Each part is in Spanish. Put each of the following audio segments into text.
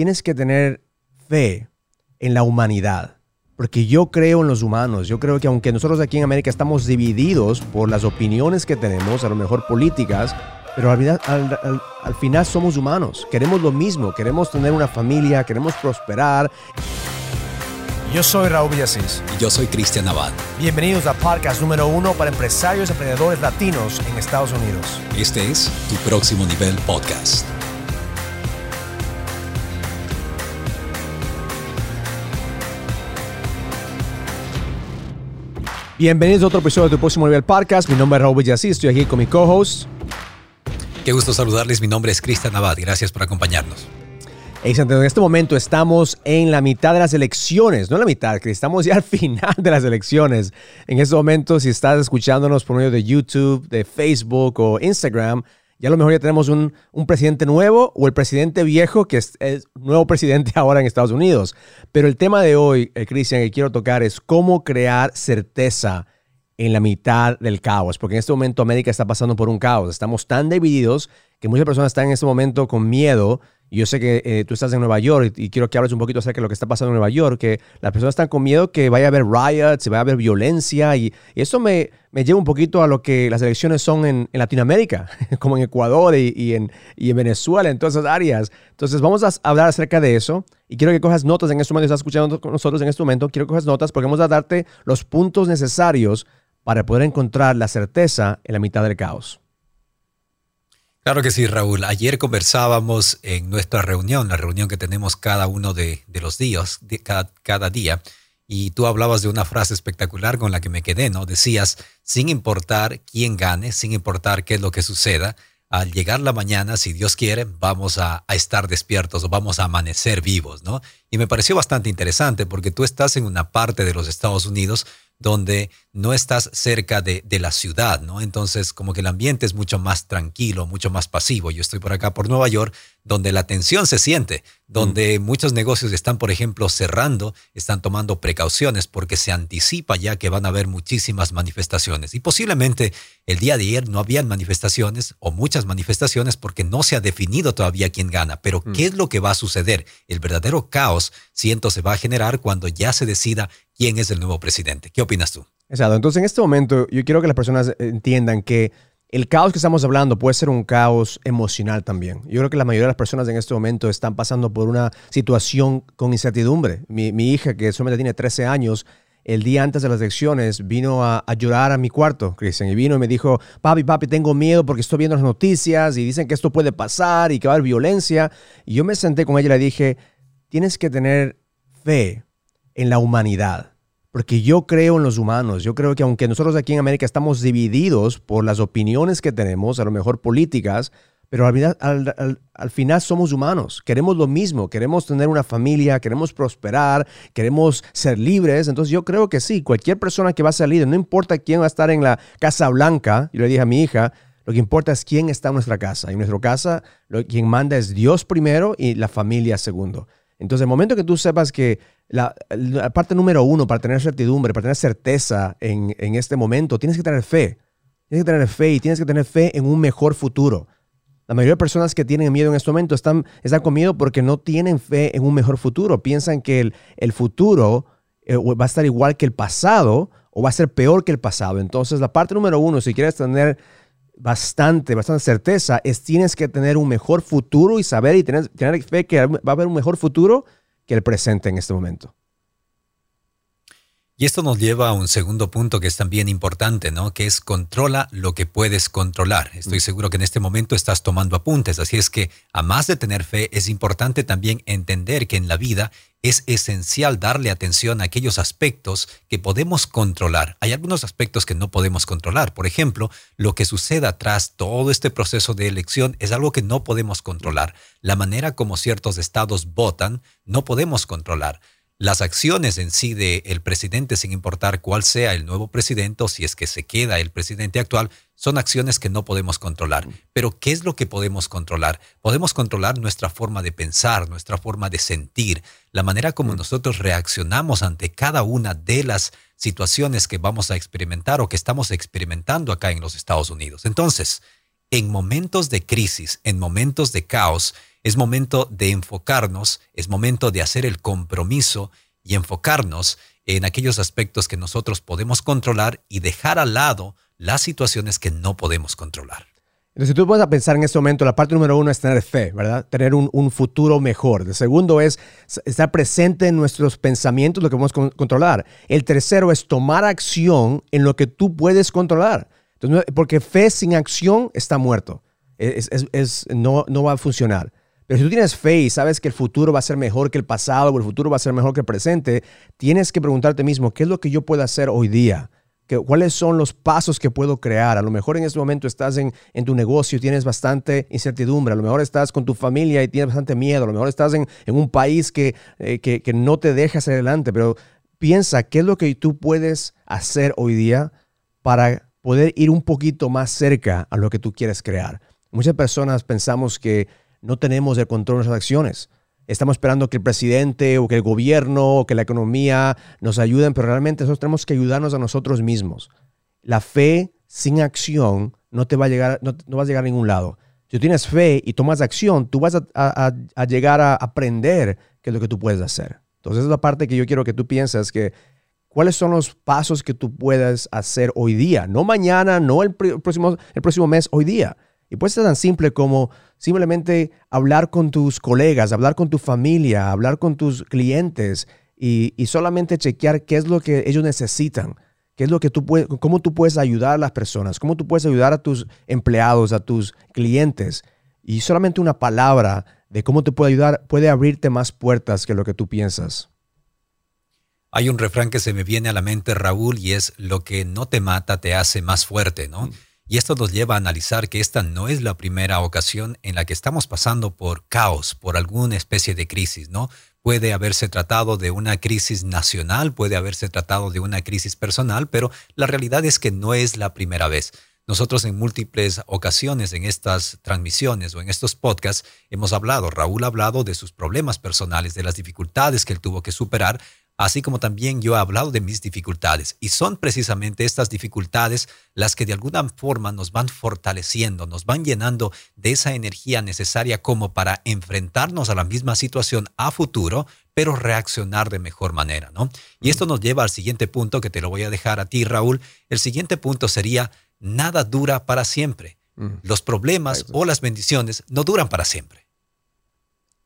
tienes que tener fe en la humanidad. Porque yo creo en los humanos. Yo creo que aunque nosotros aquí en América estamos divididos por las opiniones que tenemos, a lo mejor políticas, pero al, final somos humanos. Queremos lo mismo. Queremos tener una familia, queremos prosperar. Yo soy Raúl Villasís. Y yo soy Cristian Abad. Bienvenidos a podcast número uno para empresarios y emprendedores latinos en Estados Unidos. Este es Tu Próximo Nivel Podcast. Bienvenidos a otro episodio de Tu Próximo Nivel Podcast. Mi nombre es Raúl Villasís. Estoy aquí con mi co-host. Qué gusto saludarles. Mi nombre es Cristian Abad. Gracias por acompañarnos. En este momento estamos en la mitad de las elecciones, no en la mitad, que estamos ya al final de las elecciones. En este momento, si estás escuchándonos por medio de YouTube, de Facebook o Instagram, ya a lo mejor ya tenemos un, presidente nuevo o el presidente viejo, que es el nuevo presidente ahora en Estados Unidos. Pero el tema de hoy, eh, Cristian, que quiero tocar es cómo crear certeza en la mitad del caos, porque en este momento América está pasando por un caos. Estamos tan divididos que muchas personas están en este momento con miedo yo sé que eh, tú estás en Nueva York y, quiero que hables un poquito acerca de lo que está pasando en Nueva York, que las personas están con miedo que vaya a haber riots, vaya a haber violencia y, esto me, me, lleva un poquito a lo que las elecciones son en, Latinoamérica, como en Ecuador y, en, y, en, Venezuela, en todas esas áreas. Entonces vamos a hablar acerca de eso y quiero que cojas notas en este momento, estás escuchando con nosotros en este momento, quiero que cojas notas porque vamos a darte los puntos necesarios para poder encontrar la certeza en la mitad del caos. Claro que sí, Raúl. Ayer conversábamos en nuestra reunión, la reunión que tenemos cada uno de, los días, cada, día, y tú hablabas de una frase espectacular con la que me quedé, ¿no? Decías, sin importar quién gane, sin importar qué es lo que suceda, al llegar la mañana, si Dios quiere, vamos a, a, estar despiertos o vamos a amanecer vivos, ¿no? Y me pareció bastante interesante porque tú estás en una parte de los Estados Unidos donde no estás cerca de, la ciudad, ¿no? Entonces, como que el ambiente es mucho más tranquilo, mucho más pasivo. Yo estoy por acá, por Nueva York, donde la tensión se siente, donde mm. muchos negocios están, por ejemplo, cerrando, están tomando precauciones porque se anticipa ya que van a haber muchísimas manifestaciones. Y posiblemente el día de ayer no habían manifestaciones o muchas manifestaciones porque no se ha definido todavía quién gana. Pero, mm. ¿qué es lo que va a suceder? El verdadero caos, siento, se va a generar cuando ya se decida quién es el nuevo presidente. ¿Qué opinas tú? Exacto. Entonces, en este momento, yo quiero que las personas entiendan que el caos que estamos hablando puede ser un caos emocional también. Yo creo que la mayoría de las personas en este momento están pasando por una situación con incertidumbre. Mi, hija, que solamente tiene 13 años, el día antes de las elecciones vino a, llorar a mi cuarto, Cristian, y vino y me dijo, papi, papi, tengo miedo porque estoy viendo las noticias y dicen que esto puede pasar y que va a haber violencia. Y yo me senté con ella y le dije, tienes que tener fe en la humanidad porque yo creo en los humanos. Yo creo que aunque nosotros aquí en América estamos divididos por las opiniones que tenemos, a lo mejor políticas, pero al, final somos humanos. Queremos lo mismo. Queremos tener una familia, queremos prosperar, queremos ser libres. Entonces yo creo que sí, cualquier persona que va a ser líder, no importa quién va a estar en la Casa Blanca, yo le dije a mi hija, lo que importa es quién está en nuestra casa. En nuestra casa, lo, quien manda es Dios primero y la familia segundo. Entonces, el momento que tú sepas que la, parte número uno para tener certidumbre, para tener certeza en, este momento, tienes que tener fe. Tienes que tener fe y tienes que tener fe en un mejor futuro. La mayoría de personas que tienen miedo en este momento están, están con miedo porque no tienen fe en un mejor futuro. Piensan que el, el futuro eh, va a estar igual que el pasado o va a ser peor que el pasado. Entonces, la parte número uno, si quieres tener bastante, bastante certeza, es tienes que tener un mejor futuro y saber y tener, tener fe que va a haber un mejor futuro que el presente en este momento. Y esto nos lleva a un segundo punto que es también importante, ¿no? Que es controla lo que puedes controlar. Estoy mm. seguro que en este momento estás tomando apuntes, así es que a más de tener fe, es importante también entender que en la vida es esencial darle atención a aquellos aspectos que podemos controlar. Hay algunos aspectos que no podemos controlar. Por ejemplo, lo que suceda tras todo este proceso de elección es algo que no podemos controlar. La manera como ciertos estados votan no podemos controlar las acciones en sí del presidente, sin importar cuál sea el nuevo presidente o si es que se queda el presidente actual, son acciones que no podemos controlar. Pero ¿qué es lo que podemos controlar? Podemos controlar nuestra forma de pensar, nuestra forma de sentir, la manera como nosotros reaccionamos ante cada una de las situaciones que vamos a experimentar o que estamos experimentando acá en los Estados Unidos. Entonces, en momentos de crisis, en momentos de caos, Es momento de enfocarnos, es momento de hacer el compromiso y enfocarnos en aquellos aspectos que nosotros podemos controlar y dejar al lado las situaciones que no podemos controlar. Entonces, si tú puedes pensar en este momento, la parte número uno es tener fe, ¿verdad? Tener un, futuro mejor. El segundo es estar presente en nuestros pensamientos, lo que podemos controlar. El tercero es tomar acción en lo que tú puedes controlar. Entonces, porque fe sin acción está muerto. Es, no, no va a funcionar. Pero si tú tienes fe y sabes que el futuro va a ser mejor que el pasado o el futuro va a ser mejor que el presente, tienes que preguntarte mismo, ¿qué es lo que yo puedo hacer hoy día? ¿Cuáles son los pasos que puedo crear? A lo mejor en este momento estás en, tu negocio y tienes bastante incertidumbre. A lo mejor estás con tu familia y tienes bastante miedo. A lo mejor estás en, un país eh, que, que, no te deja hacia adelante. Pero piensa, ¿qué es lo que tú puedes hacer hoy día para poder ir un poquito más cerca a lo que tú quieres crear? Muchas personas pensamos que no tenemos el control de nuestras acciones estamos esperando que el presidente o que el gobierno o que la economía nos ayuden, pero realmente nosotros tenemos que ayudarnos a nosotros mismos. La fe sin acción no te va a llegar, no, vas a llegar a ningún lado. Si tú tienes fe y tomas acción, tú vas a, llegar a aprender qué es lo que tú puedes hacer. Entonces, es la parte que yo quiero que tú pienses que cuáles son los pasos que tú puedes hacer hoy día, no mañana, no el próximo, el próximo mes, hoy día. Y puede ser tan simple como simplemente hablar con tus colegas, hablar con tu familia, hablar con tus clientes y, solamente chequear qué es lo que ellos necesitan, qué es lo que tú puedes, cómo tú puedes ayudar a las personas, cómo tú puedes ayudar a tus empleados, a tus clientes. Y solamente una palabra de cómo te puede ayudar puede abrirte más puertas que lo que tú piensas. Hay un refrán que se me viene a la mente, Raúl, y es lo que no te mata te hace más fuerte, ¿no? Mm. Y esto nos lleva a analizar que esta no es la primera ocasión en la que estamos pasando por caos, por alguna especie de crisis, ¿no? Puede haberse tratado de una crisis nacional, puede haberse tratado de una crisis personal, pero la realidad es que no es la primera vez. Nosotros en múltiples ocasiones en estas transmisiones o en estos podcasts hemos hablado, Raúl ha hablado de sus problemas personales, de las dificultades que él tuvo que superar, así como también yo he hablado de mis dificultades. Y son precisamente estas dificultades las que de alguna forma nos van fortaleciendo, nos van llenando de esa energía necesaria como para enfrentarnos a la misma situación a futuro, pero reaccionar de mejor manera, ¿no? Y esto nos lleva al siguiente punto que te lo voy a dejar a ti, Raúl. El siguiente punto sería, nada dura para siempre. Mm. Los problemas o las bendiciones no duran para siempre.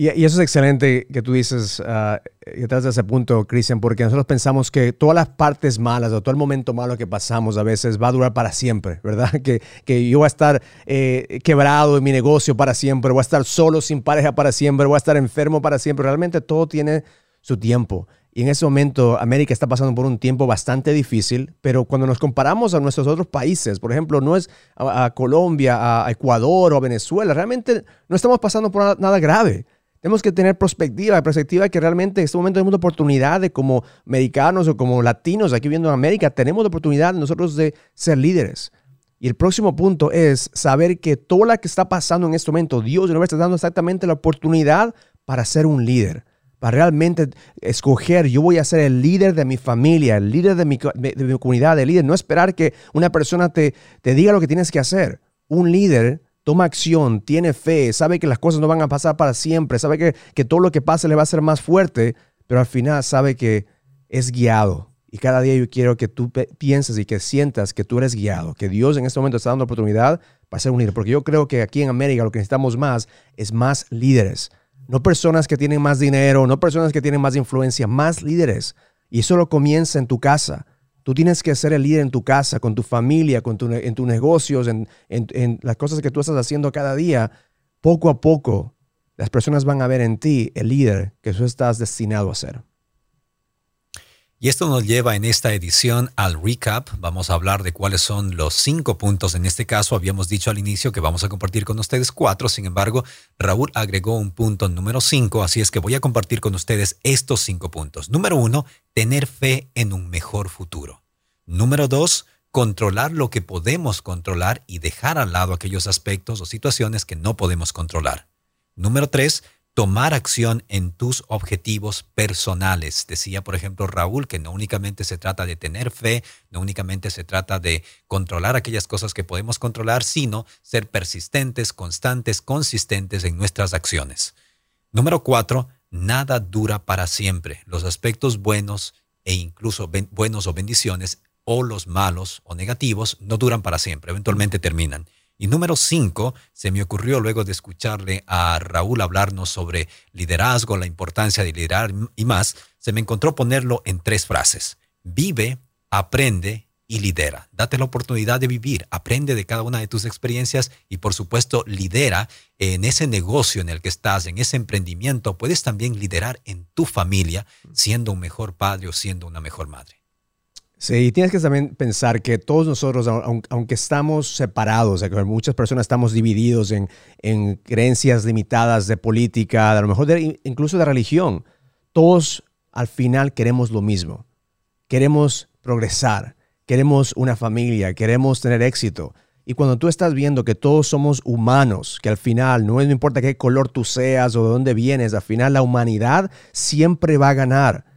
Y, eso es excelente que tú dices, uh, que de ese punto, Cristian, porque nosotros pensamos que todas las partes malas o todo el momento malo que pasamos a veces va a durar para siempre, ¿verdad? Que, que yo voy a estar eh, quebrado en mi negocio para siempre, voy a estar solo sin pareja para siempre, voy a estar enfermo para siempre. Realmente todo tiene su tiempo. Y en ese momento América está pasando por un tiempo bastante difícil, pero cuando nos comparamos a nuestros otros países, por ejemplo, no es a, Colombia, a Ecuador o a Venezuela, realmente no estamos pasando por nada grave. Tenemos que tener perspectiva, perspectiva que realmente en este momento tenemos la oportunidad de como americanos o como latinos aquí viendo en América, tenemos la oportunidad nosotros de ser líderes. Y el próximo punto es saber que todo lo que está pasando en este momento, Dios nos está dando exactamente la oportunidad para ser un líder, para realmente escoger, yo voy a ser el líder de mi familia, el líder de mi, de mi comunidad, el líder, no esperar que una persona te, te diga lo que tienes que hacer. Un líder toma acción, tiene fe, sabe que las cosas no van a pasar para siempre, sabe que, que todo lo que pase le va a ser más fuerte, pero al final sabe que es guiado. Y cada día yo quiero que tú pienses y que sientas que tú eres guiado, que Dios en este momento está dando oportunidad para ser un líder. Porque yo creo que aquí en América lo que necesitamos más es más líderes. No personas que tienen más dinero, no personas que tienen más influencia, más líderes. Y eso lo comienza en tu casa. Tú tienes que ser el líder en tu casa, con tu familia, con en tus negocios, en, en, las cosas que tú estás haciendo cada día. Poco a poco, las personas van a ver en ti el líder que tú estás destinado a ser. Y esto nos lleva en esta edición al recap. Vamos a hablar de cuáles son los cinco puntos. En este caso, habíamos dicho al inicio que vamos a compartir con ustedes cuatro. Sin embargo, Raúl agregó un punto número cinco, así es que voy a compartir con ustedes estos cinco puntos. Número uno, tener fe en un mejor futuro. Número dos, controlar lo que podemos controlar y dejar al lado aquellos aspectos o situaciones que no podemos controlar. Número tres, tomar acción en tus objetivos personales. Decía, por ejemplo, Raúl, que no únicamente se trata de tener fe, no únicamente se trata de controlar aquellas cosas que podemos controlar, sino ser persistentes, constantes, consistentes en nuestras acciones. Número cuatro, nada dura para siempre. Los aspectos buenos e incluso buenos o bendiciones o los malos o negativos no duran para siempre, eventualmente terminan. Y número cinco, se me ocurrió luego de escucharle a Raúl hablarnos sobre liderazgo, la importancia de liderar y más, se me encontró ponerlo en tres frases. Vive, aprende y lidera. Date la oportunidad de vivir, aprende de cada una de tus experiencias y por supuesto lidera en ese negocio en el que estás, en ese emprendimiento. Puedes también liderar en tu familia siendo un mejor padre o siendo una mejor madre. Sí, tienes que también pensar que todos nosotros, aunque estamos separados, muchas personas estamos divididos en, en creencias limitadas de política, a lo mejor incluso de religión, todos al final queremos lo mismo. Queremos progresar, queremos una familia, queremos tener éxito. Y cuando tú estás viendo que todos somos humanos, que al final no importa qué color tú seas o de dónde vienes, al final la humanidad siempre va a ganar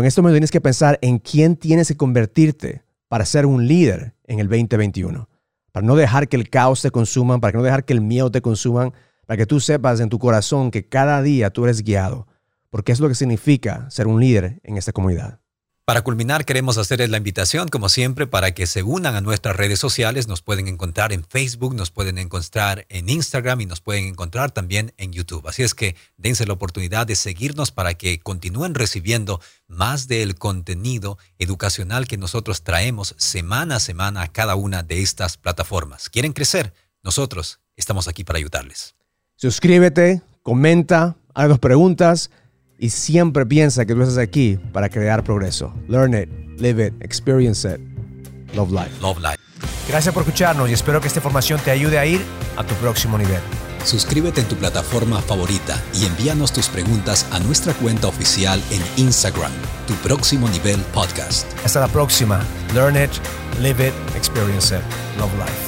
en esto me tienes que pensar en quién tienes que convertirte para ser un líder en el 2021. Para no dejar que el caos te consuma, para no dejar que el miedo te consuma, para que tú sepas en tu corazón que cada día tú eres guiado. Porque es lo que significa ser un líder en esta comunidad. Para culminar, queremos hacerles la invitación, como siempre, para que se unan a nuestras redes sociales. Nos pueden encontrar en Facebook, nos pueden encontrar en Instagram y nos pueden encontrar también en YouTube. Así es que dense la oportunidad de seguirnos para que continúen recibiendo más del contenido educacional que nosotros traemos semana a semana a cada una de estas plataformas. ¿Quieren crecer? Nosotros estamos aquí para ayudarles. Suscríbete, comenta, haz preguntas y siempre piensa que tú estás aquí para crear progreso. Learn it, live it, experience it. Love life. Love life. Gracias por escucharnos y espero que esta información te ayude a ir a tu próximo nivel. Suscríbete en tu plataforma favorita y envíanos tus preguntas a nuestra cuenta oficial en Instagram, Tu Próximo Nivel Podcast. Hasta la próxima. Learn it, live it, experience it. Love life.